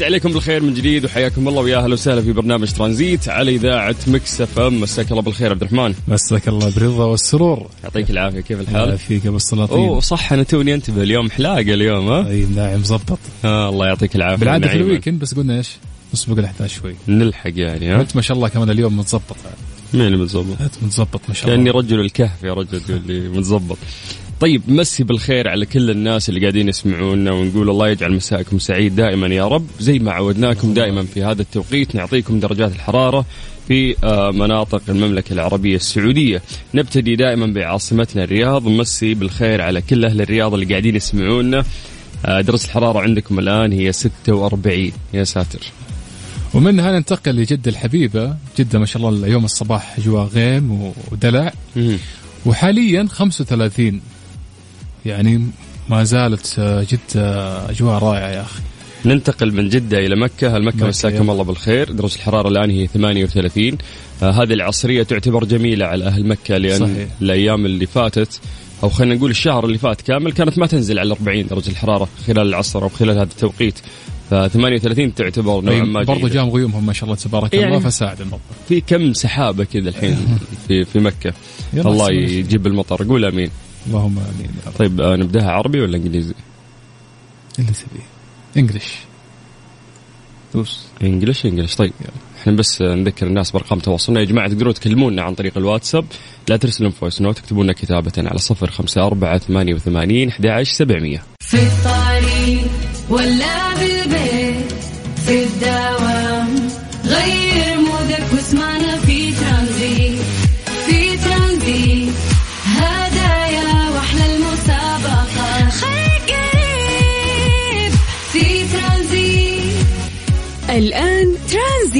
مسي عليكم بالخير من جديد وحياكم الله ويا أهلا وسهلا في برنامج ترانزيت على إذاعة Mix FM مساك الله بالخير عبد الرحمن مساك الله بالرضا والسرور يعطيك العافية كيف الحال؟ فيك أبو السلاطين أوه صح أنا توني أنتبه اليوم حلاقه اليوم ها؟ أي ناعم مظبط آه الله يعطيك العافية بالعادة في. ال weekend بس قلنا إيش؟ نسبق الاحداث شوي نلحق يعني ها؟ انت ما شاء الله كمان اليوم متظبط مين اللي متظبط؟ انت متظبط ما شاء كأني الله رجل الكهف يا رجل تقول لي متظبط طيب مسي بالخير على كل الناس اللي قاعدين يسمعونا ونقول الله يجعل مساءكم سعيد دائما يا رب. زي ما عودناكم دائما في هذا التوقيت نعطيكم درجات الحرارة في آه، مناطق المملكة العربية السعودية. نبتدي دائما بعاصمتنا الرياض. نمسي بالخير على كل أهل الرياض اللي قاعدين يسمعونا. آه، درجة الحرارة عندكم الآن هي 46 يا ساتر. ومنها ننتقل لجدة الحبيبة. جدة ما شاء الله اليوم الصباح اجواء غيم ودلع. وحاليا 35 يعني ما زالت آه، جدة أجواء رائعة يا أخي. ننتقل من جدة إلى مكة. هل مكة مكة، مساكم. الله بالخير؟ درجة الحرارة الآن هي 38 آه هذه العصرية تعتبر جميلة على أهل مكة لأن صحيح. الأيام اللي فاتت أو خلينا نقول الشهر اللي فات كامل كانت ما تنزل على 40 درجة الحرارة خلال العصر أو خلال هذا التوقيت. ف 38 تعتبر نوعا ما برضو جيدة. جام غيومهم ما شاء الله تبارك يعني- الله فساعد الموضوع في كم سحابة كذا الحين في في يلا الله. يجيب المطر. قول آمين. اللهم آمين. يا رب طيب آه نبدأها عربي ولا إنجليزي؟ اللي تبيه English دوس. English English طيب إحنا بس نذكر الناس بأرقام تواصلنا. يا جماعة تقدرون تكلمونا عن طريق الواتساب. لا ترسلون voice note تكتبوا لنا كتابة على صفر خمسة أربعة ثمانية وثمانين أحد عشر سبعمية. في الطريق ولا بالبيت في الدوام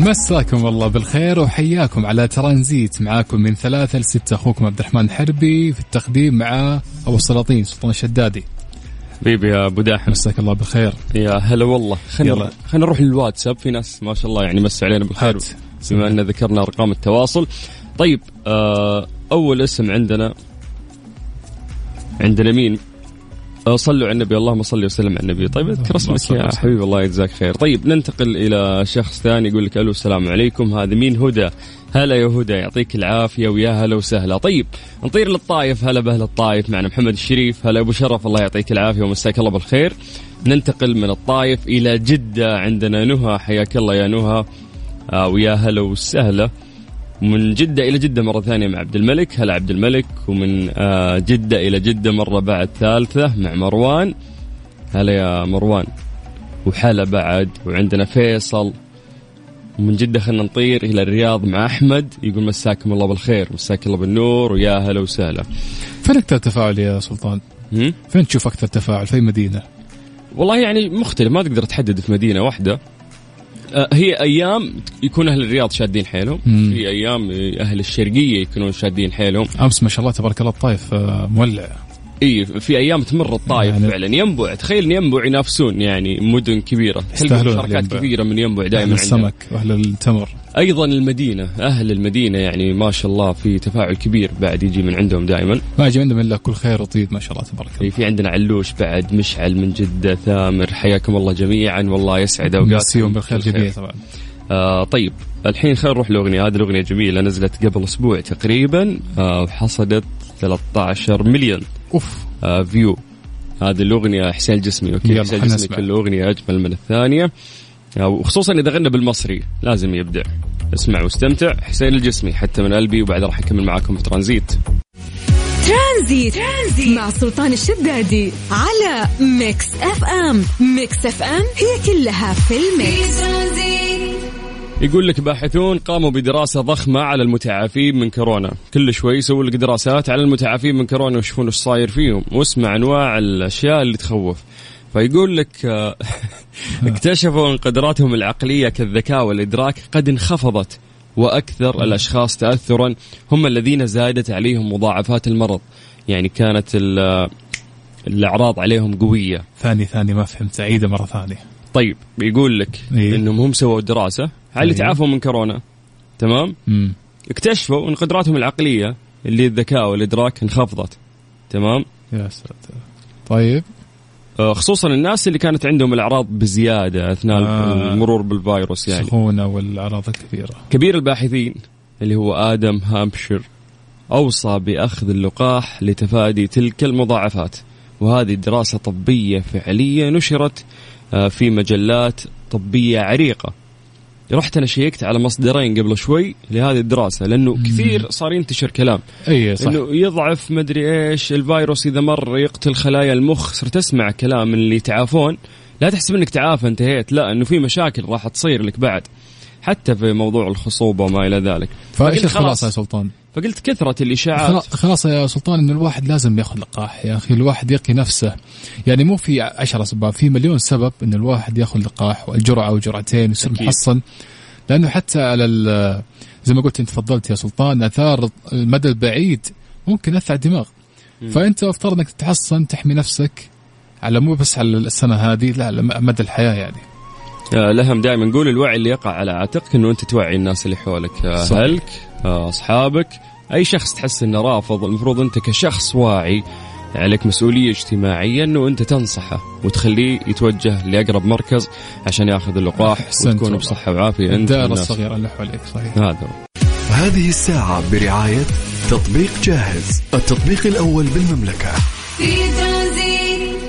مساكم الله بالخير وحياكم على ترانزيت. معاكم من ثلاثة لستة أخوكم عبد الرحمن الحربي في التقديم مع أبو السلاطين سلطان الشدادي. حبيبي يا أبو داحم. مساك الله بالخير. يا هلا والله. خلينا. خلينا نروح للواتساب. في ناس ما شاء الله يعني مسوا علينا بالخير. بما أن ذكرنا أرقام التواصل. طيب آه أول اسم عندنا عندنا مين؟ آه، صلوا على النبي. اللهم صل وسلم على النبي. طيب اذكر اسمك يا. حبيبي الله يجزاك خير. طيب ننتقل إلى شخص ثاني يقول لك ألو السلام عليكم. هذا مين؟ هدى. هلا يا هدى يعطيك العافية ويا هلا وسهلا. طيب نطير للطايف هلا باهل الطايف معنا محمد الشريف. هلا أبو شرف الله يعطيك العافية ومساك الله بالخير. ننتقل من الطايف إلى جدة عندنا نهى. حياك الله يا نهى. آه ويا هلا وسهلا. من جدة إلى جدة مرة ثانية مع عبد الملك. هلا عبد الملك ومن آه جدة إلى جدة مرة بعد ثالثة مع مروان. هلا يا مروان. وحلا بعد وعندنا فيصل. ومن جدة خلينا نطير إلى الرياض مع أحمد. يقول مساكم الله بالخير مساك الله بالنور ويا هلا وسهلا. فين أكثر تفاعل يا سلطان؟ فين تشوف أكثر تفاعل؟ في أي مدينة؟ والله يعني مختلف ما تقدر تحدد في مدينة واحدة. هي أيام يكون أهل الرياض شادين حيلهم. مم. في أيام أهل الشرقية يكونون شادين حيلهم. أمس ما شاء الله تبارك الله الطايف آه، مولع. اي في أيام تمر الطايف يعني- فعلا. ينبع تخيل ينبع ينافسون يعني مدن كبيرة. يستاهلون شركات. كبيرة من ينبع دائما عندنا. السمك وأهل التمر. أيضا المدينة أهل المدينة يعني ما شاء الله في تفاعل كبير بعد يجي من عندهم دائما. ما يجي عندهم إلا كل خير وطيب ما شاء الله تبارك الله. إي في عندنا علوش بعد مشعل من جدة ثامر حياكم الله جميعا. والله يسعد أوقاتكم. بالخير جميع طبعا. آه طيب الحين خلينا نروح لأغنية. هذه الأغنية جميلة نزلت قبل أسبوع تقريبا آه وحصدت 13 مليون. أوف. آه view هذه الأغنية حسين الجسمي أوكي؟ حسين الجسمي. كل أغنية أجمل من الثانية. آه وخصوصا إذا غنى بالمصري لازم يبدع. اسمع واستمتع. حسين الجسمي حتى من قلبي وبعد راح أكمل معاكم في ترانزيت. ترانزيت. ترانزيت. مع سلطان الشدادي على Mix FM. Mix FM هي كلها في في ال mix. ترانزيت يقول لك باحثون قاموا بدراسة ضخمة على المتعافين من كورونا. كل شوي يسوون لك دراسات على المتعافين من كورونا ويشوفون إيش صاير فيهم واسمع أنواع الأشياء اللي تخوف. فيقول لك آه، اكتشفوا أن قدراتهم العقلية كالذكاء والإدراك قد انخفضت وأكثر الأشخاص تاثرا هم الذين زادت عليهم مضاعفات المرض. يعني كانت ال- الأعراض عليهم قوية. ثاني ثاني ما فهمت عيده مرة ثانية. طيب بيقول لك إيه. إنهم هم سووا دراسة اللي. تعافوا من كورونا. تمام؟ امم اكتشفوا ان قدراتهم العقلية اللي الذكاء والإدراك انخفضت. تمام؟ يا ساتر. طيب. آه، خصوصا الناس اللي كانت عندهم الأعراض بزيادة أثناء آه. المرور بالفيروس يعني. سخونة والأعراض الكثيره كبير الباحثين اللي هو آدم هامبشير أوصى بأخذ اللقاح لتفادي تلك المضاعفات. وهذه دراسة طبية فعلية نشرت آه، في مجلات طبية عريقة. رحت أنا شيكت على مصدرين قبل شوي لهذه الدراسة لأنه كثير صار ينتشر كلام. أي صح. إنه يضعف مدري إيش الفيروس إذا مر يقتل خلايا المخ صرت أسمع كلام اللي يتعافون. لا تحسب إنك تعافى انتهيت لا إنه في مشاكل راح تصير لك بعد حتى في موضوع الخصوبة وما إلى ذلك. فإيش الخلاصة يا سلطان؟ فقلت كثرة الإشاعات. خلا- خلاص يا سلطان انه الواحد لازم ياخذ لقاح يا أخي الواحد يقي نفسه. يعني مو في عشرة أسباب في مليون سبب إن الواحد ياخذ لقاح والجرعة أو جرعتين يصير. محصن. لأنه حتى على ال- زي ما قلت أنت تفضلت يا سلطان آثار المدى البعيد ممكن يأثر على الدماغ. فأنت افترض إنك تتحصن تحمي نفسك على مو بس على السنة هذه لا على مدى الحياة يعني. آه، لهم دائما نقول الوعي اللي يقع على عاتقك إنه أنت توعي الناس اللي حولك. آه، صح. آه، أصحابك. أي شخص تحس إنه رافض المفروض أنت كشخص واعي عليك مسؤولية اجتماعية إنه أنت تنصحه وتخليه يتوجه لأقرب مركز عشان يأخذ اللقاح وتكون. بصحة وعافية. أنت الدائرة والناس. الصغيرة اللي حواليك صحيح. هذا. هذه الساعة برعاية تطبيق جاهز التطبيق الأول بالمملكة. في ترانزيت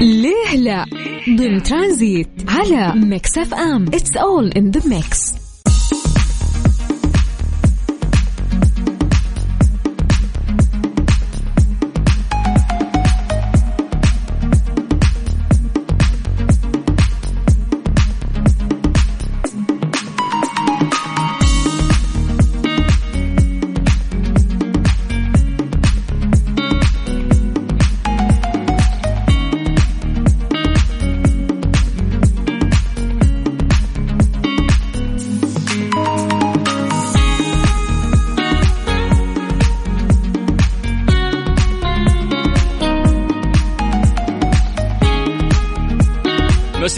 ليه لا؟ ضمن ترانزيت على Mix FM. It's all in the mix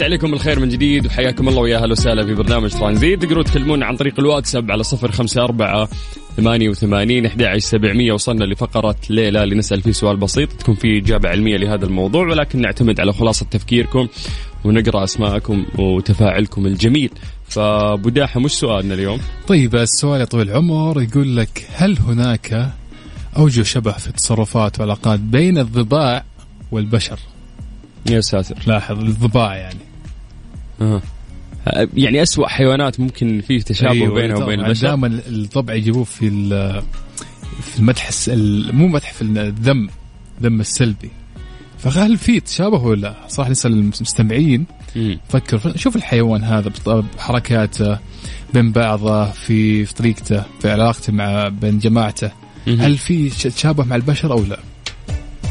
عليكم بالخير من جديد وحياكم الله ويا أهلا وسهلا في برنامج ترانزيت. تقدروا تكلمونا عن طريق الواتساب على صفر خمسة أربعة ثمانية وثمانين أحد سبعمية. وصلنا لفقرة ليلى اللي نسأل فيه سؤال بسيط. تكون فيه إجابة علمية لهذا الموضوع ولكن نعتمد على خلاصة تفكيركم ونقرأ أسماءكم وتفاعلكم الجميل. فبداحة مش سؤالنا اليوم؟ طيب السؤال يا طويل العمر يقول لك هل هناك أوجه شبه في التصرفات والعلاقات بين الضباع والبشر؟ يا ساتر. لاحظ الضباع يعني. أه. يعني أسوأ حيوانات ممكن فيه تشابه أيوة، بينها وبين البشر دائما الضبع يجيبوه في في المدح الس- ال- مو مدح في الذم ذم السلبي فهل في تشابه ولا لا؟ صح نسال المستمعين. فكر شوف الحيوان هذا بحركاته بين بعضه في في طريقته في علاقته مع بين جماعته. هل في تشابه مع البشر أو لا؟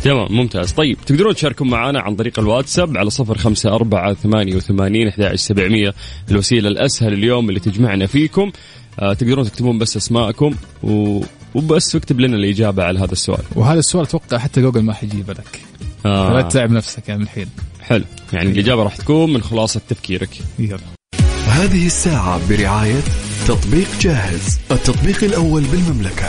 تمام ممتاز. طيب تقدرون تشاركون معنا عن طريق الواتساب على صفر خمسة أربعة ثمانية وثمانين سبعمية. الوسيلة الأسهل اليوم اللي تجمعنا فيكم. آه تقدرون تكتبون بس أسماءكم و... وبس اكتب لنا الإجابة على هذا السؤال. وهذا السؤال أتوقع حتى جوجل ما حيجيبه لك. آه. لا تتعب نفسك يعني من الحين. حلو. يعني الإجابة راح تكون من خلاصة تفكيرك. يلا. هذه الساعة برعاية تطبيق جاهز التطبيق الأول بالمملكة.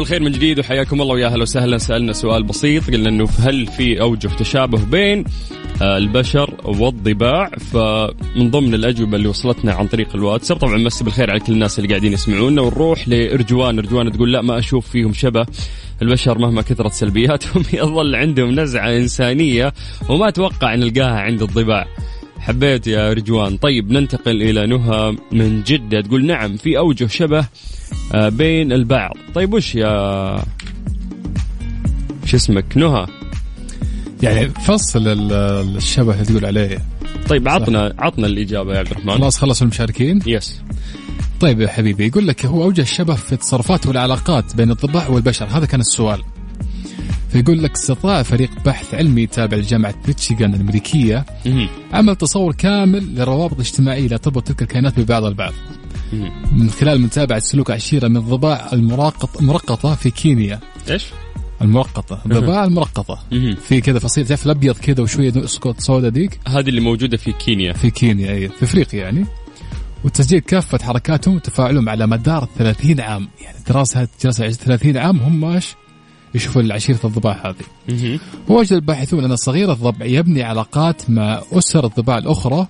بالخير من جديد وحياكم الله ويا أهلا وسهلا. سألنا سؤال بسيط قلنا إنه هل في اوجه تشابه بين آه، البشر والضباع؟ فمن ضمن الأجوبة اللي وصلتنا عن طريق الواتساب طبعا مسي بالخير على كل الناس اللي قاعدين يسمعونا. ونروح لإرجوان. إرجوان تقول لا ما أشوف فيهم شبه البشر مهما كثرت سلبياتهم. يظل عندهم نزعة إنسانية وما أتوقع نلقاها عند الضباع. حبيت يا رجوان. طيب ننتقل إلى نهى من جدة. تقول نعم في أوجه شبه آه، بين البعض. طيب وش يا شو اسمك؟ نهى. يعني فصل ال- الشبه اللي تقول عليه. طيب عطنا عطنا الإجابة يا عبد الرحمن. خلاص خلصوا المشاركين؟ يس طيب يا حبيبي يقول لك هو أوجه الشبه في التصرفات والعلاقات بين الضباع والبشر. هذا كان السؤال. فيقول لك استطاع فريق بحث علمي تابع لجامعة ميشيغان الأمريكية. عمل تصور كامل للروابط الاجتماعية لا تربط تلك الكائنات ببعض البعض. من خلال متابعة سلوك عشيرة من الضباع المراقط المرقطة في كينيا. إيش؟ المرقطة. الضباع المرقطة. في كذا فصيل تعرف الأبيض كذا وشوية سكوت سودا ديك؟ هذه اللي موجودة في كينيا. في كينيا أي في أفريقيا يعني. وتسجيل كافة حركاتهم وتفاعلهم على مدار 30 عام. يعني دراسة جلسة 30 عام هم إيش يشوفوا العشيرة الضباع هذه. ووجد الباحثون أن صغير الضبع يبني علاقات مع أسر الضباع الأخرى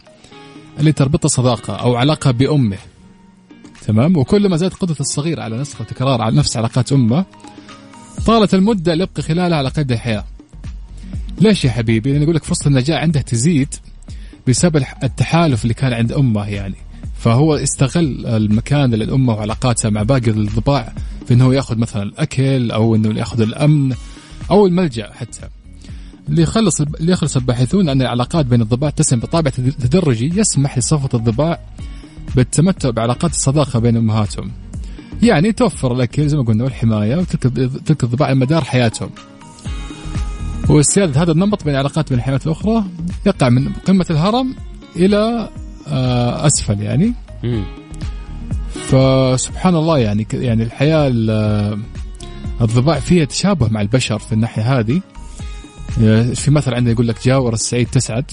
اللي تربطه صداقة أو علاقة بأمه. تمام؟ وكلما زادت قدرة الصغير على نسخ وتكرار على نفس علاقات أمه طالت المدة اللي يبقي خلالها على قيد الحياة. ليش يا حبيبي؟ لأن يقول لك فرصة النجاة عنده تزيد بسبب التحالف اللي كان عند أمه يعني. فهو استغل المكان اللي الأمة وعلاقاتها مع باقي الضباع في أنه يأخذ مثلا الأكل أو أنه يأخذ الأمن أو الملجأ حتى اللي يخلص اللي يخلص الباحثون ان العلاقات بين الضباع تسم بطابع تد- تدرجي يسمح لصفوة الضباع بالتمتع بعلاقات الصداقة بين أمهاتهم. يعني توفر الأكل زي ما قلنا والحماية وتلك تلك الضباع مدار حياتهم. واستيادة هذا النمط بين العلاقات بين الحيوانات الأخرى يقع من قمة الهرم إلى أسفل يعني. مم. فسبحان الله يعني يعني الحياة ال- الضباع فيها تشابه مع البشر في الناحية هذه. في مثل عندنا يقول لك جاور السعيد تسعد.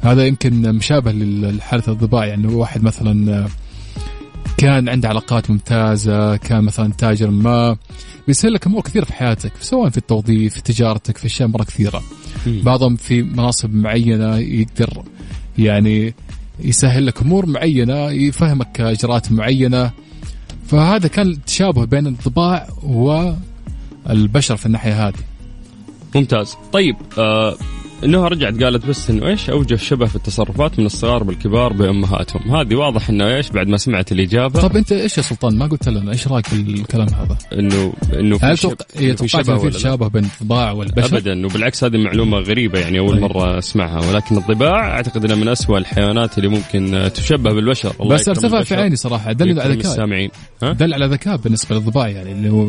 هذا يمكن مشابه لحالة الضباع يعني واحد مثلا كان عنده علاقات ممتازة كان مثلا تاجر ما. بيصير لك أمور كثيرة في حياتك سواء في التوظيف في تجارتك في أشياء مرة كثيرة. مم. بعضهم في مناصب معينة يقدر يعني يسهل لك أمور معينة يفهمك إجراءات معينة. فهذا كان التشابه بين الطباع والبشر في الناحية هذه. ممتاز. طيب آه إنها رجعت قالت بس إنه إيش أوجه شبه في التصرفات من الصغار بالكبار بأمهاتهم هذه واضح إنه إيش بعد ما سمعت الإجابة طب أنت إيش يا سلطان ما قلت لنا إيش رأيك بالكلام هذا؟ انه إنه هل توقع إيه، في؟ تشابه بين الطباع والبشر؟ ابدا وبالعكس هذه معلومة غريبة يعني أول طيب. مرة أسمعها ولكن الضباع أعتقد انها من أسوأ الحيوانات اللي ممكن تشبه بالبشر الله بس ارتفع في عيني صراحة دل على ذكاء السامعين ها؟ دل على ذكاء بالنسبة للضباع يعني اللي هو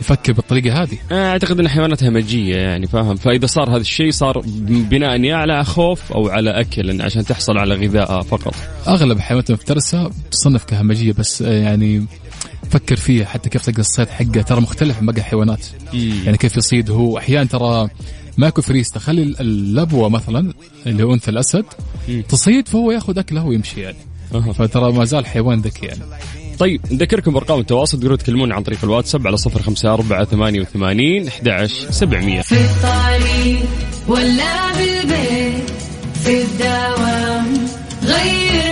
يفكر بالطريقة هذه أعتقد إن حيوانات همجيه يعني فاهم فإذا صار هذا الشيء صار بناء يا على خوف أو على أكل إن عشان تحصل على غذاء فقط. أغلب الحيوانات المفترسة تصنف كهمجية بس آه، يعني فكر فيها حتى كيف تلقى الصيد حقه ترى مختلف عن باقي الحيوانات. يعني كيف يصيد هو. أحيانا ترى ما ياكل فريسته خلي اللبوة مثلا اللي هو أنثى الأسد. تصيد فهو ياخذ أكله ويمشي يعني. أها. فترى ما زال حيوان ذكي يعني. طيب. نذكركم بأرقام التواصل تقدروا تكلمونا عن طريق الواتساب على صفر خمسة أربعة ثمانية وثمانين أحد عشر سبعمية. في الطريق ولا بالبيت في الدوام غير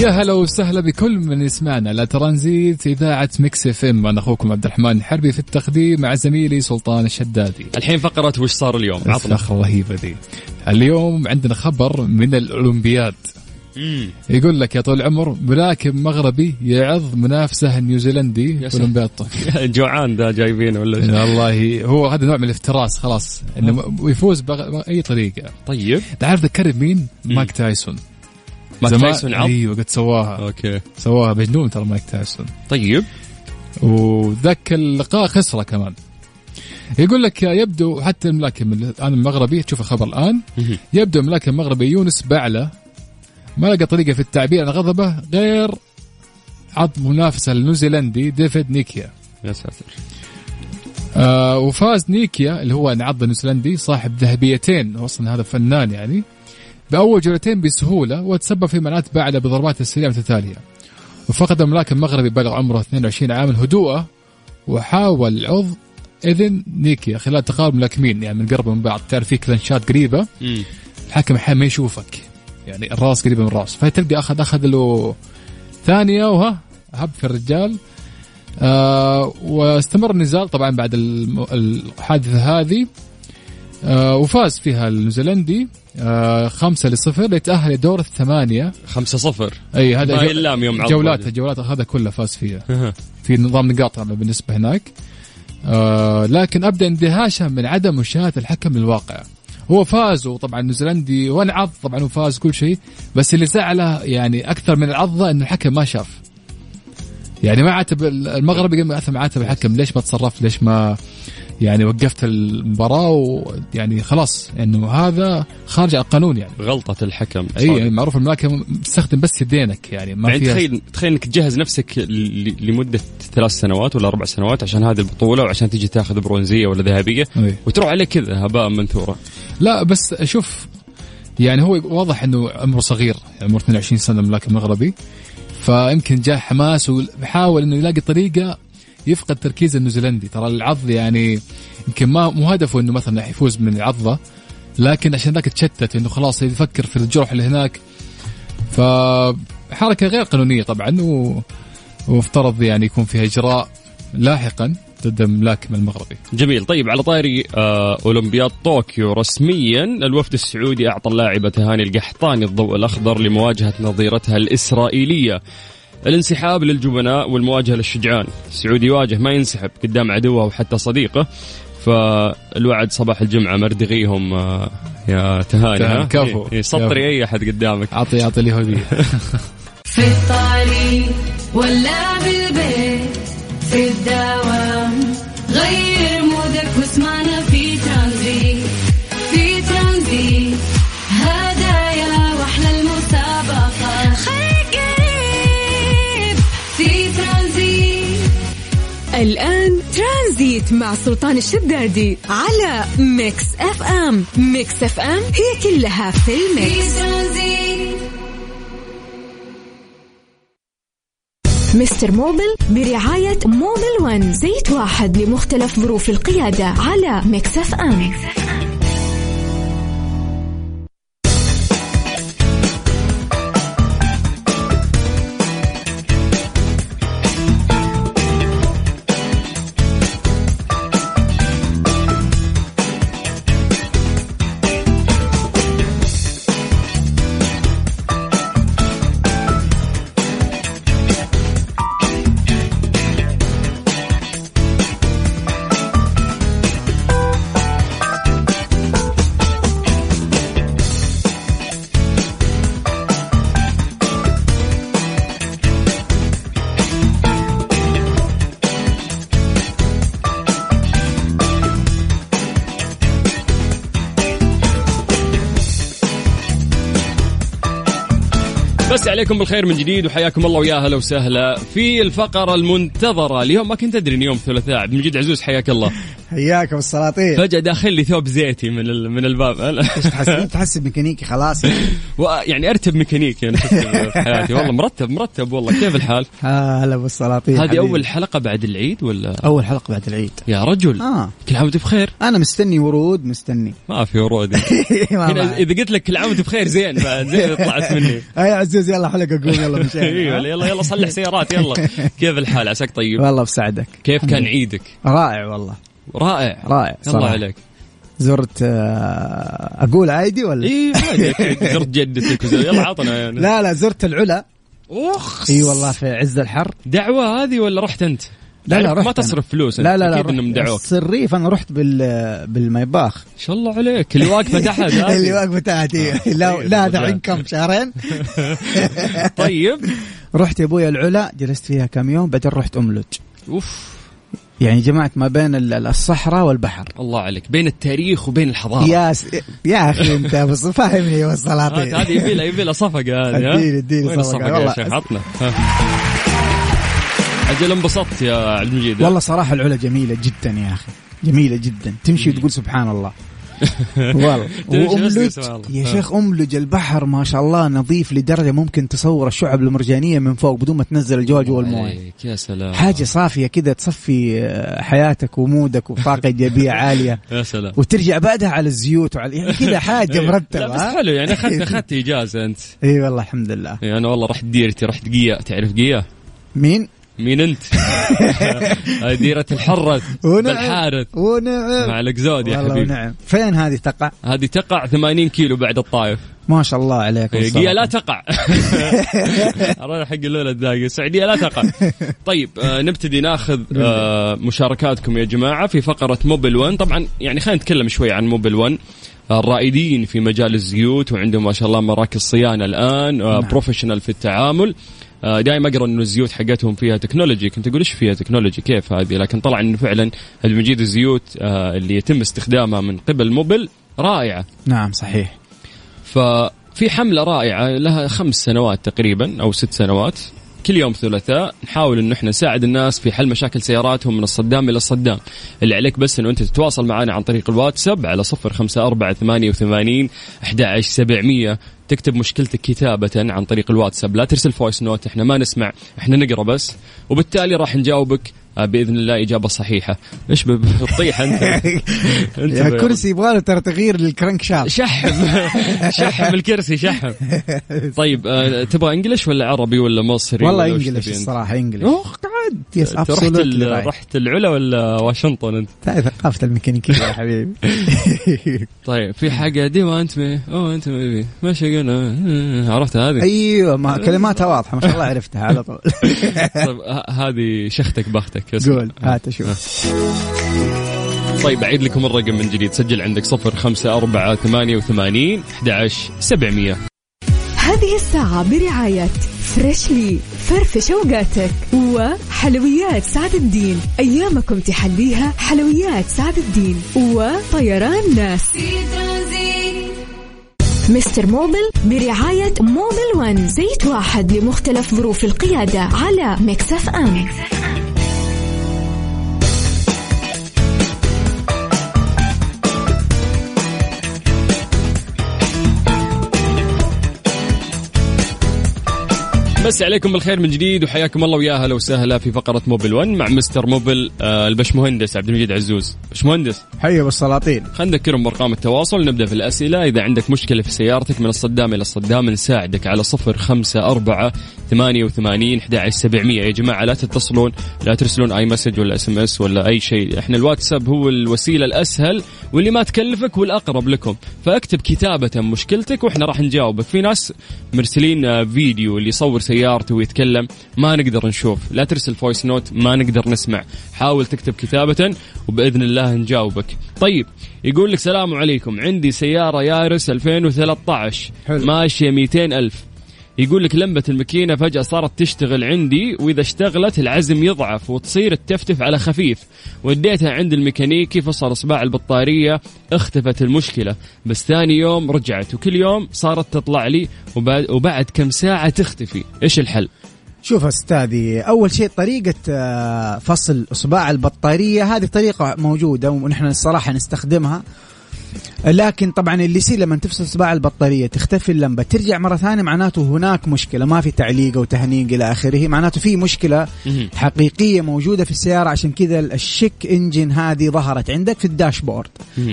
يا هلا وسهلا بكل من يسمعنا. لا ترانزيت إذاعة Mix FM. أنا أخوكم عبد الرحمن الحربي في التقديم مع زميلي سلطان الشدادي. الحين فقرة وش صار اليوم؟ عطنا. الرهيبه دي. اليوم عندنا خبر من الأولمبياد. مم. يقول لك يا طول العمر ملاكم مغربي يعظ منافسه النيوزيلندي في. أولمبياد. جوعان ذا جايبينه ولا شيء؟ والله هو هذا نوع من الافتراس خلاص. إنه يفوز بأي طريقة. طيب. تعرف ذكرني بمين؟ مايك تايسون. زمان- تايسون عض. أيوه قد سواها. أوكي. سواها مجنون ترى مايك تايسون. طيب. وذاك اللقاء خسره كمان. يقول لك يبدو حتى الملاكم الان المغربي تشوف الخبر الآن. يبدو الملاكم المغربي يونس بعلة ما لقى طريقة في التعبير عن غضبه غير عض منافسه النيوزيلندي ديفيد نيكيا. يا ساتر. آه وفاز نيكيا اللي هو انعض النيوزيلندي صاحب ذهبيتين. أصلا هذا فنان يعني. بأول جولتين بسهولة وتسبب في منعات بعده بضربات السريعه متتالية. وفقد الملاكم المغربي بلغ عمره 22 عاما هدوءه وحاول عض إذن نيكيا خلال تقارب ملاكمين يعني من قرب من بعض. تعرف في كلانشات قريبة؟ مم. الحكم أحيانا ما يشوفك. يعني الراس قريبة من الراس. فتلقى اخذ أخذ له ثانية وها هب في الرجال. آه واستمر النزال طبعا بعد الحادثة هذه. آه وفاز فيها النيوزيلندي آه خمسة لصفر ليتأهل لدور الثمانية. خمسة صفر. أي هذا ما جو- يلام يوم جولات. الجولات هذا كلها فاز فيها. في نظام نقاط بالنسبة هناك. آه لكن أبدأ اندهاشا من عدم مشاهدة الحكم للواقع هو فاز وطبعا نيوزيلندي وانعض طبعا وفاز كل شيء بس اللي زعله يعني أكثر من العضة إنه الحكم ما شاف. يعني ما عاتب المغربي قام اثم عاتب الحكم ليش ما تصرفت ليش ما يعني وقفت المباراة ويعني خلاص إنه هذا خارج عن القانون يعني غلطة الحكم إي. يعني معروف الملاكمه تستخدم بس يدينك يعني ما يعني فيها تخيل تخيل إنك تجهز نفسك لمدة ثلاث سنوات ولا أربع سنوات عشان هذه البطولة وعشان تجي تاخذ برونزية ولا ذهبية. وتروح عليه كذا هباء منثورا لا بس شوف يعني هو واضح إنه عمره صغير عمره 22 سنة ملاكم مغربي فيمكن جاه حماس وبيحاول إنه يلاقي طريقة يفقد تركيز النيوزيلندي. ترى العض يعني يمكن ما مو هدفه إنه مثلا يفوز من العضة لكن عشان ذاك تشتت إنه خلاص يفكر في الجرح اللي هناك. فحركه غير قانونية طبعا و... وافترض يعني يكون فيها إجراء لاحقا ضد الملاكم المغربي. جميل. طيب على طاري آه أولمبياد طوكيو رسميا الوفد السعودي أعطى اللاعبه هاني القحطاني الضوء الأخضر لمواجهة نظيرتها الإسرائيلية. الانسحاب للجبناء والمواجهة للشجعان. السعودي يواجه ما ينسحب قدام عدوه وحتى صديقه فالوعد صباح الجمعة مردغيهم آه يا تهاني تهاني، ها؟ كفو. إيه، سطري أي أحد قدامك. اعطي أعطي اليهوديه في الطريق ولا بالبيت في الدوام الآن ترانزيت مع سلطان الشدادي على Mix FM. Mix FM هي كلها في ال mix. مستر Mobil برعاية Mobil 1. زيت واحد لمختلف ظروف القيادة على Mix FM. بس عليكم بالخير من جديد وحياكم الله ويا هلا وسهلا في الفقرة المنتظرة. اليوم ما كنت أدري إن يوم ثلاثاء من جد عزوز حياك الله. حياك والسلاطين فجأة داخل لي ثوب زيتي من من الباب. أنا تحس تحسب ميكانيكي خلاص يعني أرتب ميكانيكي أنا في حياتي. والله مرتب مرتب والله. كيف الحال؟ آه، هلا بالسلاطين هذه حبيبي. أول حلقة بعد العيد ولا؟ أول حلقة بعد العيد. يا رجل. آه. كل عام وأنت بخير. أنا مستني ورود مستني. ما في ورود. هنا. إذا قلت لك كل عام وأنت بخير زين بعد. زين طلعت مني. آه يا عزوز يلا حلقة قوم يلا أيوه مشينا يلا يلا صلح سيارات يلا. كيف الحال؟ عساك طيب؟ والله بساعدك كيف كان عيدك؟ رائع والله. رائع. رائع الله صراحة. عليك. زرت آه، أقول عادي ولا؟ اي عادي. زرت جدتك يلا عطنا. يعني لا لا زرت العلا. اخ إي والله في عز الحر. دعوة هذه ولا رحت أنت؟ لا لا رحت ما. تصرف فلوس. لا لا لا أكيد إنهم رحت دعوك الصريف أنا رحت بال بالميباخ. إن شاء الله عليك. اللي واقفة تحت. اللي واقفة تحتي لا طيب، لا. دحين كم؟ شهرين. طيب. رحت يا ابويا العلا جلست فيها كم يوم بعدين رحت أملج. أوف. يعني جمعت ما بين ال- الصحراء والبحر. الله عليك. بين التاريخ وبين الحضارة. يا س... يا أخي أنت بس فاهمني والسلاطين هذه يبي لها يبي لها صفقة هذه ها؟ اديني اديني. الصفقة يا شيخ؟ عطنا. أجل انبسطت يا عبد المجيد. والله صراحة العلا جميلة جدا يا أخي. جميلة جدا. تمشي وتقول سبحان الله. والله. واملج. يا. شيخ أملج البحر ما شاء الله نظيف لدرجة ممكن تصور الشعب المرجانية من فوق بدون ما تنزل الجو جوا المويه يا سلام. حاجة صافية كذا تصفي آه، حياتك ومودك وطاقة ايجابيه عالية. يا سلام. وترجع بعدها على الزيوت وعلى يعني كذا حاجة مرتبة. لا بس؟ حلو يعني اخذت أخذت إجازة أنت. إي والله الحمد لله. يعني أنا والله رحت ديرتي رحت قيا تعرف قيا مين؟ مين انت؟ ديرة الحرة ونعم. بالحارث ونعم. مع الاقزود يا حبيبي. ونعم. فين هذه تقع؟ هذه تقع 80 كيلو بعد الطايف. ما شاء الله عليك. قيا لا تقع. حق الليلة الداقي السعودية لا تقع. طيب آه نبتدي ناخذ آه مشاركاتكم يا جماعة في فقرة موبل 1 طبعا يعني خلينا نتكلم شوي عن موبل 1 الرائدين في مجال الزيوت وعندهم ما شاء الله مراكز صيانة الآن آه نعم. professional في التعامل. دائما أقرأ انه الزيوت حقتهم فيها technology. كنت أقول إيش فيها technology؟ كيف هذه؟ لكن طلع انه فعلا المجيد الزيوت آه، اللي يتم استخدامها من قبل موبل رائعة. نعم صحيح. ففي حملة رائعة لها خمس سنوات تقريبا أو ست سنوات. كل يوم ثلاثاء نحاول انه إحنا نساعد الناس في حل مشاكل سياراتهم من الصدام إلى الصدام. اللي عليك بس إنه أنت تتواصل معنا عن طريق الواتساب على صفر خمسة أربعة ثمانية وثمانين أحد سبعمية. تكتب مشكلتك كتابة عن طريق الواتساب. لا ترسل voice note إحنا ما نسمع إحنا نقرأ بس. وبالتالي راح نجاوبك بإذن الله إجابة صحيحة. إيش بتطيح أنت؟ أنت يا ب- كرسي يبغى له ترى تغيير للكرنك شافت شحم. شحم الكرسي شحم. طيب آه، تبغى انجلش ولا عربي ولا مصري والله ولا انجلش؟ الصراحة انجلش قاعد يس رحت. رحت العلا ولا واشنطن أنت؟ تعرف ثقافه الميكانيكية يا حبيبي. طيب في حاجة؟ دي وانت مي أو أنت مي ماشي قلنا. عرفت هذه؟ أيوه ما كلماتها واضحة ما شاء الله عرفتها على طول. طيب هذه شختك بختك. اسمع. قول هات أشوف. طيب أعيد لكم الرقم من جديد. سجل عندك صفر خمسة أربعة ثمانية وثمانين أحد عشر سبعمية. هذه الساعة برعاية فريشلي فرفش أوقاتك وحلويات سعد الدين. أيامكم تحليها حلويات سعد الدين وطيران ناس. مستر موبل برعاية موبل ون زيت واحد لمختلف ظروف القيادة على MIX FM. مساكم بالخير من جديد وحياكم الله ويا هلا وسهلا في فقرة موبل 1 مع مستر موبل آه، البشمهندس عبد المجيد عزوز. بشمهندس حي بالسلاطين. خلينا نذكرهم بأرقام التواصل نبدأ في الأسئلة. إذا عندك مشكلة في سيارتك من الصدام إلى الصدام نساعدك على صفر خمسة أربعة ثمانية وثمانين أحد عشر سبعمية. يا جماعة لا تتصلون لا ترسلون أي message ولا SMS ولا أي شيء. إحنا الواتساب هو الوسيلة الأسهل واللي ما تكلفك والأقرب لكم. فاكتب كتابة مشكلتك وإحنا راح نجاوبك. في ناس مرسلين آه، فيديو اللي يصور سيارته ويتكلم ما نقدر نشوف. لا ترسل voice note ما نقدر نسمع. حاول تكتب كتابة وبإذن الله نجاوبك. طيب يقول لك سلام عليكم. عندي سيارة يارس 2013 حلو. ماشية 200 ألف. يقول لك لمبة الماكينة فجأة صارت تشتغل عندي وإذا اشتغلت العزم يضعف وتصير تفتف على خفيف. وديتها عند الميكانيكي فصل إصبع البطارية اختفت المشكلة. بس ثاني يوم رجعت وكل يوم صارت تطلع لي وبعد, وبعد كم ساعة تختفي. إيش الحل؟ شوف أستاذي أول شيء طريقة آه، فصل اصبع البطارية هذه طريقة موجودة ونحن الصراحة نستخدمها. لكن طبعا اللي يصير لما تفصل اصبع البطارية تختفي اللمبة ترجع مرة ثانية معناته هناك مشكلة ما في تعليق أو تهنيق إلى آخره معناته في مشكلة. حقيقية موجودة في السيارة عشان كذا الشيك إنجن هذه ظهرت عندك في الداشبورد.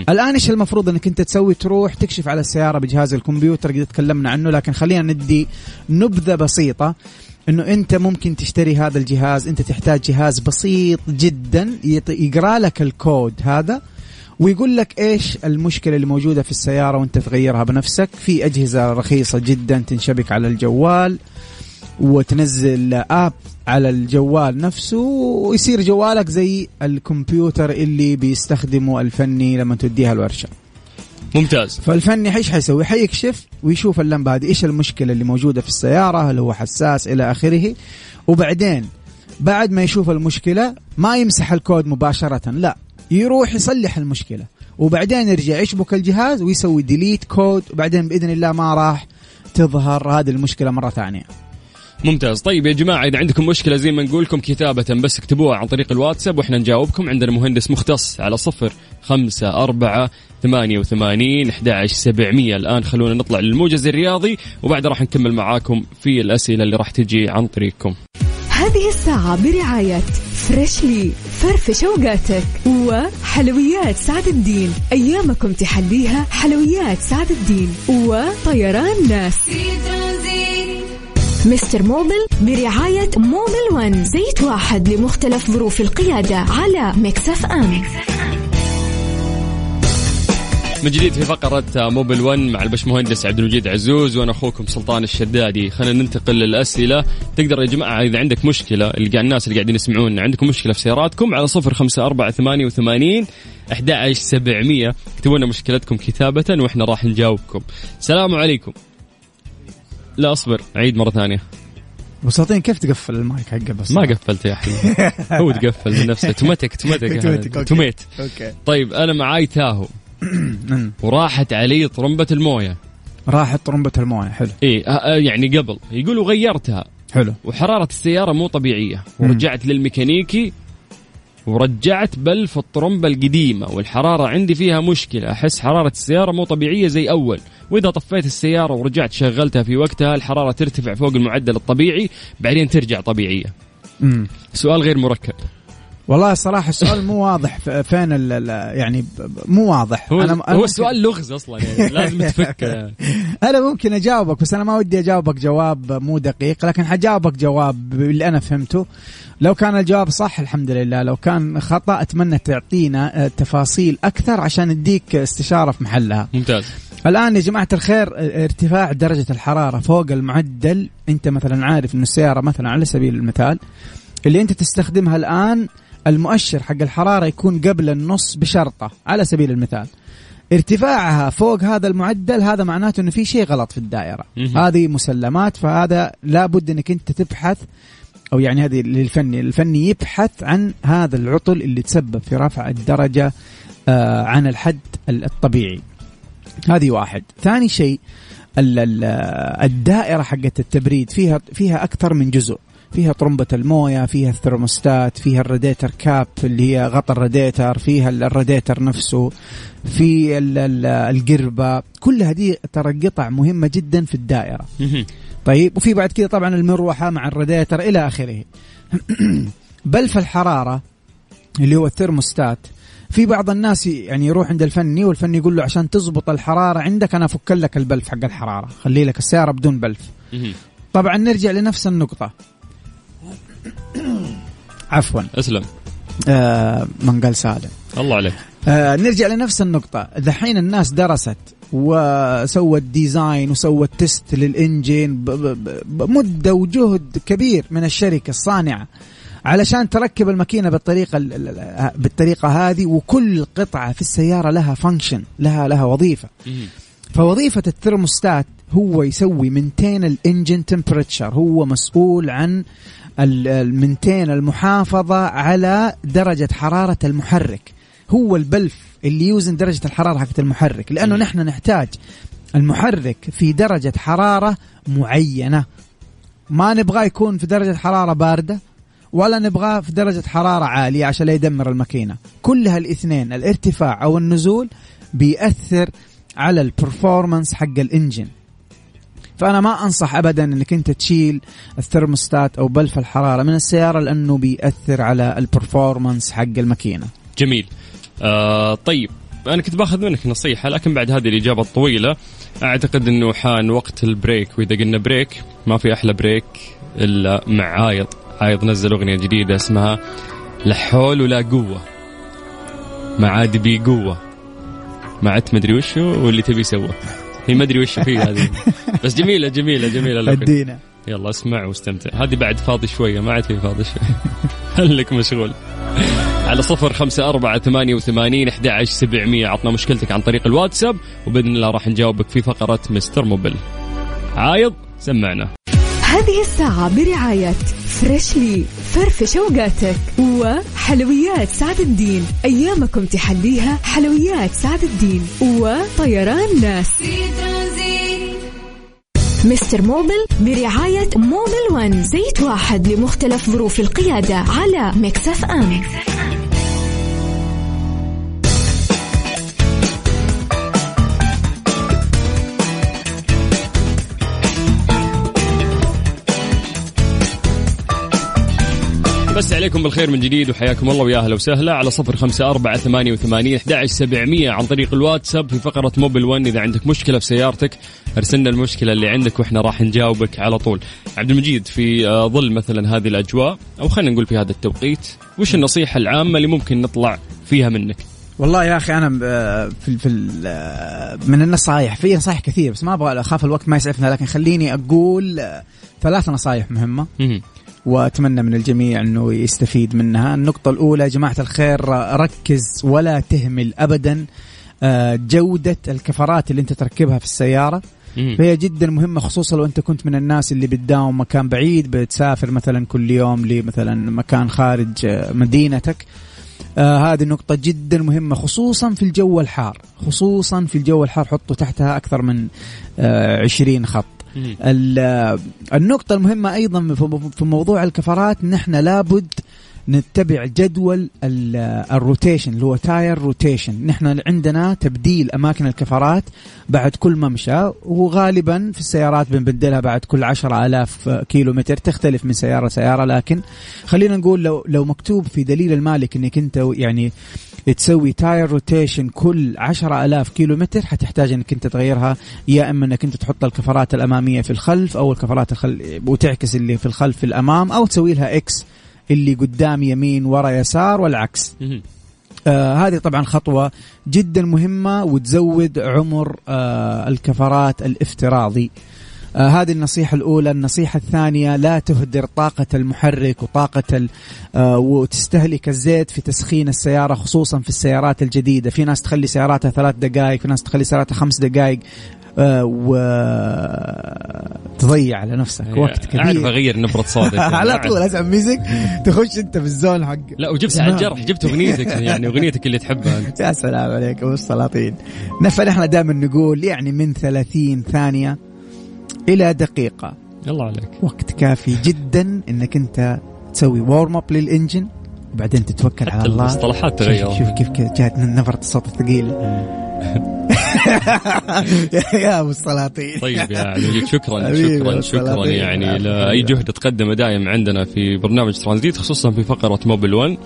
الآن إيش المفروض إنك أنت تسوي تروح تكشف على السيارة بجهاز الكمبيوتر قد تكلمنا عنه لكن خلينا ندي نبذة بسيطة إنه أنت ممكن تشتري هذا الجهاز أنت تحتاج جهاز بسيط جدا يقرأ لك الكود هذا ويقول لك إيش المشكلة اللي موجودة في السيارة وأنت تغيرها بنفسك؟ في أجهزة رخيصة جدا تنشبك على الجوال وتنزل آب على الجوال نفسه ويصير جوالك زي الكمبيوتر اللي بيستخدمه الفني لما توديها الورشة. ممتاز. فالفني إيش حيسوي؟ حيكشف ويشوف اللمبة هذه إيش المشكلة اللي موجودة في السيارة هل هو حساس إلى آخره. وبعدين بعد ما يشوف المشكلة ما يمسح الكود مباشرة لا يروح يصلح المشكلة. وبعدين يرجع يشبك الجهاز ويسوي delete code وبعدين بإذن الله ما راح تظهر هذه المشكلة مرة ثانية. ممتاز. طيب يا جماعة إذا عندكم مشكلة زي ما نقول لكم كتابة بس اكتبوها عن طريق الواتساب وإحنا نجاوبكم. عندنا مهندس مختص على صفر خمسة أربعة ثمانية وثمانين أحد سبعمية. الآن خلونا نطلع للموجز الرياضي وبعد راح نكمل معاكم في الأسئلة اللي راح تجي عن طريقكم. هذه الساعة برعاية فريشلي فرفش أوقاتك. وحلويات سعد الدين. أيامكم تحليها حلويات سعد الدين. وطيران ناس. مستر موبل برعاية موبل ون زيت واحد لمختلف ظروف القيادة على MIX F أم. من جديد في فقرة موبل 1 مع البش مهندس عبد المجيد عزوز وأنا أخوكم سلطان الشدادي. خلينا ننتقل للأسئلة. تقدر يا جماعة إذا عندك مشكلة اللي قاعد الناس اللي قاعدين يسمعونا عندكم مشكلة في سياراتكم على صفر خمسة أربعة ثمانية وثمانين أحد سبعمية. اكتبوا لنا مشكلتكم كتابة وإحنا راح نجاوبكم. السلام عليكم. لا أصبر. عيد مرة ثانية. وساطين كيف تقفل المايك حقه بس؟ ما قفلت يا حبيبي هو تقفل من نفسه. توماتيك توماتيك. توميت. أوكي. طيب أنا معاي تاهو. وراحت علي طرمبة الموية. راحت طرمبة الموية حلو. آه، يعني قبل. يقولوا غيرتها حلو. وحرارة السيارة مو طبيعية. ورجعت للميكانيكي. ورجعت بلف الطرمبة القديمة. والحرارة عندي فيها مشكلة. أحس حرارة السيارة مو طبيعية زي أول. وإذا طفيت السيارة ورجعت شغلتها في وقتها الحرارة ترتفع فوق المعدل الطبيعي. بعدين ترجع طبيعية. مم. سؤال غير مركب. والله الصراحه السؤال مو واضح. فين ال ال- يعني مو واضح. هو, أنا هو ممكن- السؤال لغز أصلا يعني لازم تفكه يعني. أنا ممكن أجاوبك بس أنا ما ودي أجاوبك جواب مو دقيق لكن حجاوبك جواب اللي أنا فهمته. لو كان الجواب صح الحمد لله. لو كان خطأ أتمنى تعطينا آه، تفاصيل أكثر عشان أديك استشارة في محلها. ممتاز. الآن يا جماعة الخير آه، ارتفاع درجة الحرارة فوق المعدل. أنت مثلا عارف انه السيارة مثلا على سبيل المثال اللي أنت تستخدمها الآن المؤشر حق الحرارة يكون قبل النص بشرطة على سبيل المثال. ارتفاعها فوق هذا المعدل هذا معناته إنه في شيء غلط في الدائرة. هذه مسلمات فهذا لابد إنك أنت تبحث أو يعني هذه للفني الفني يبحث عن هذا العطل اللي تسبب في رفع الدرجة آه عن الحد الطبيعي. هذه واحد. ثاني شيء ال- ال- الدائرة حقت التبريد فيها فيها أكثر من جزء. فيها طرمبة الموية فيها الثرموستات فيها الراديتر كاب اللي هي غطى الراديتر فيها ال- الراديتر نفسه في ال- ال- القربة. كل هذه ترى قطع مهمة جدا في الدائرة. طيب وفي بعد كذا طبعا المروحة مع الراديتر إلى آخره. بلف الحراره اللي هو الثرموستات في بعض الناس يعني يروح عند الفني والفني يقول له عشان تزبط الحرارة عندك أنا أفك لك البلف حق الحرارة خلي لك السيارة بدون بلف. طبعا نرجع لنفس النقطة. عفوا. أسلم. آه من قال سالم. الله عليك. آه نرجع لنفس النقطة. دحين الناس درست وسوت design وسوت test ب- بمدة وجهد كبير من الشركة الصانعة علشان تركب الماكينة بالطريقة ال- ال- ال- بالطريقة هذه وكل قطعة في السيارة لها function لها لها وظيفة. فوظيفة الثرموستات هو يسوي منتين الانجن تمبرتشر هو مسؤول عن المنتين المحافظة على درجة حرارة المحرك. هو البلف اللي يوزن درجة الحرارة حقت المحرك. لأنه مم. نحن نحتاج المحرك في درجة حرارة معينة. ما نبغاه يكون في درجة حرارة باردة ولا نبغاه في درجة حرارة عالية عشان لا يدمر الماكينة. كل هالاثنين الارتفاع أو النزول بيأثر على ال performance حق ال engine. فأنا ما أنصح ابدا إنك أنت تشيل الثرموستات أو بلف الحرارة من السيارة لأنه بيأثر على ال performance حق الماكينة. جميل. آه طيب أنا كنت باخذ منك نصيحة لكن بعد هذه الإجابة الطويلة أعتقد إنه حان وقت ال break وإذا قلنا break ما في أحلى break إلا مع عايض. عايض نزل أغنية جديدة اسمها لا حول ولا قوة ما عاد بي قوة ما عدت مدري وشو واللي تبي سوى هي ما أدري وش فيه هذه. بس جميلة جميلة جميلة الأغنية. ادينا يلا اسمع واستمتع. هذه بعد فاضي شوية ما عاد في فاضي شوية. خليك مشغول. على صفر خمسة أربعة ثمانية وثمانين أحد عشر سبعمية. عطنا مشكلتك عن طريق الواتساب وبإذن الله راح نجاوبك في فقرة مستر موبل عايض سمعنا. هذه الساعة برعاية فريشلي فرفش أوقاتك وحلويات سعد الدين. أيامكم تحليها حلويات سعد الدين وطيران ناس. مستر موبل برعاية موبل ون زيت واحد لمختلف ظروف القيادة على MIX FM. بس عليكم بالخير من جديد وحياكم الله ويا أهلا وسهلا. على صفر خمسة أربعة ثمانية وثمانين أحد سبعمية عن طريق الواتساب في فقرة موبل ون إذا عندك مشكلة في سيارتك أرسلنا المشكلة اللي عندك وإحنا راح نجاوبك على طول. عبد المجيد في آه، ظل مثلا هذه الأجواء أو خلينا نقول في هذا التوقيت وش النصيحة العامة اللي ممكن نطلع فيها منك؟ والله يا أخي أنا آه، في في آه، من النصائح في نصائح كثير بس ما أبغى اخاف الوقت ما يسعفنا لكن خليني أقول ثلاث نصائح مهمة. مهم. وأتمنى من الجميع أنه يستفيد منها. النقطة الأولى يا جماعة الخير ركز ولا تهمل ابدا آه، جودة الكفرات اللي أنت تركبها في السيارة. فهي جدا مهمة خصوصا لو أنت كنت من الناس اللي بتداوم مكان بعيد بتسافر مثلا كل يوم لمثلا مكان خارج آه، مدينتك. آه هذه النقطة جدا مهمة خصوصا في الجو الحار. خصوصا في الجو الحار حطوا تحتها أكثر من آه 20 خط. النقطة المهمة أيضا في- موضوع الكفرات نحن لابد نتبع جدول ال- ال rotation اللي هو tire rotation. نحن عندنا تبديل أماكن الكفرات بعد كل ممشى وغالبا في السيارات بنبدلها بعد كل عشرة آلاف كيلو متر تختلف من سيارة لسيارة. لكن خلينا نقول لو لو مكتوب في دليل المالك إنك أنت يعني تسوي tire rotation كل عشرة آلاف كيلو متر حتحتاج إنك أنت تغيرها يا إما إنك أنت تحط الكفرات الأمامية في الخلف أو الكفرات الخل... وتعكس اللي في الخلف في الأمام أو تسوي لها إكس اللي قدام يمين ورا يسار والعكس. آه هذه طبعا خطوة جدا مهمة وتزود عمر آه الكفرات الافتراضي. آه هذه النصيحة الأولى. النصيحة الثانية لا تهدر طاقة المحرك وطاقة ال- آه وتستهلك الزيت في تسخين السيارة خصوصا في السيارات الجديدة. في ناس تخلي سياراتها ثلاث دقائق في ناس تخلي سياراتها خمس دقائق آه وتضيع على نفسك وقت كبير. أعرف أغير نبرة صوتك على. طول أسمع music تخش أنت في ال zone حق لا وجبت على الجرح جبت أغنيتك يعني أغنيتك اللي تحبها. أنت يا سلام عليك ابو السلاطين نفل إحنا دائما نقول يعني من 30 ثانية إلى دقيقة. الله عليك. وقت كافي جدا إنك أنت تسوي warm up لل engine وبعدين تتوكل على الله. المصطلحات تغيرت. شوف كيف كيف جات نبره الصوت الثقيل. يا أبو السلاطين. طيب يا عبد شكرا شكرا شكرا. يعني لاي جهد تقدم دائم عندنا في برنامج ترانزيت خصوصا في فقرة Mobil 1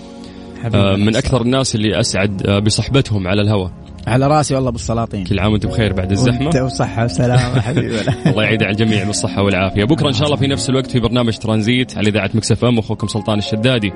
آه، من أكثر الناس اللي أسعد آه، بصحبتهم على الهواء. على راسي والله أبو السلاطين. كل عام وأنت بخير بعد وأنت الزحمه وصحه وسلامه حبيبي. الله يعيد على الجميع بالصحه والعافية. بكرة إن شاء الله في نفس الوقت في برنامج ترانزيت على إذاعة Mix FM أخوكم سلطان الشدادي.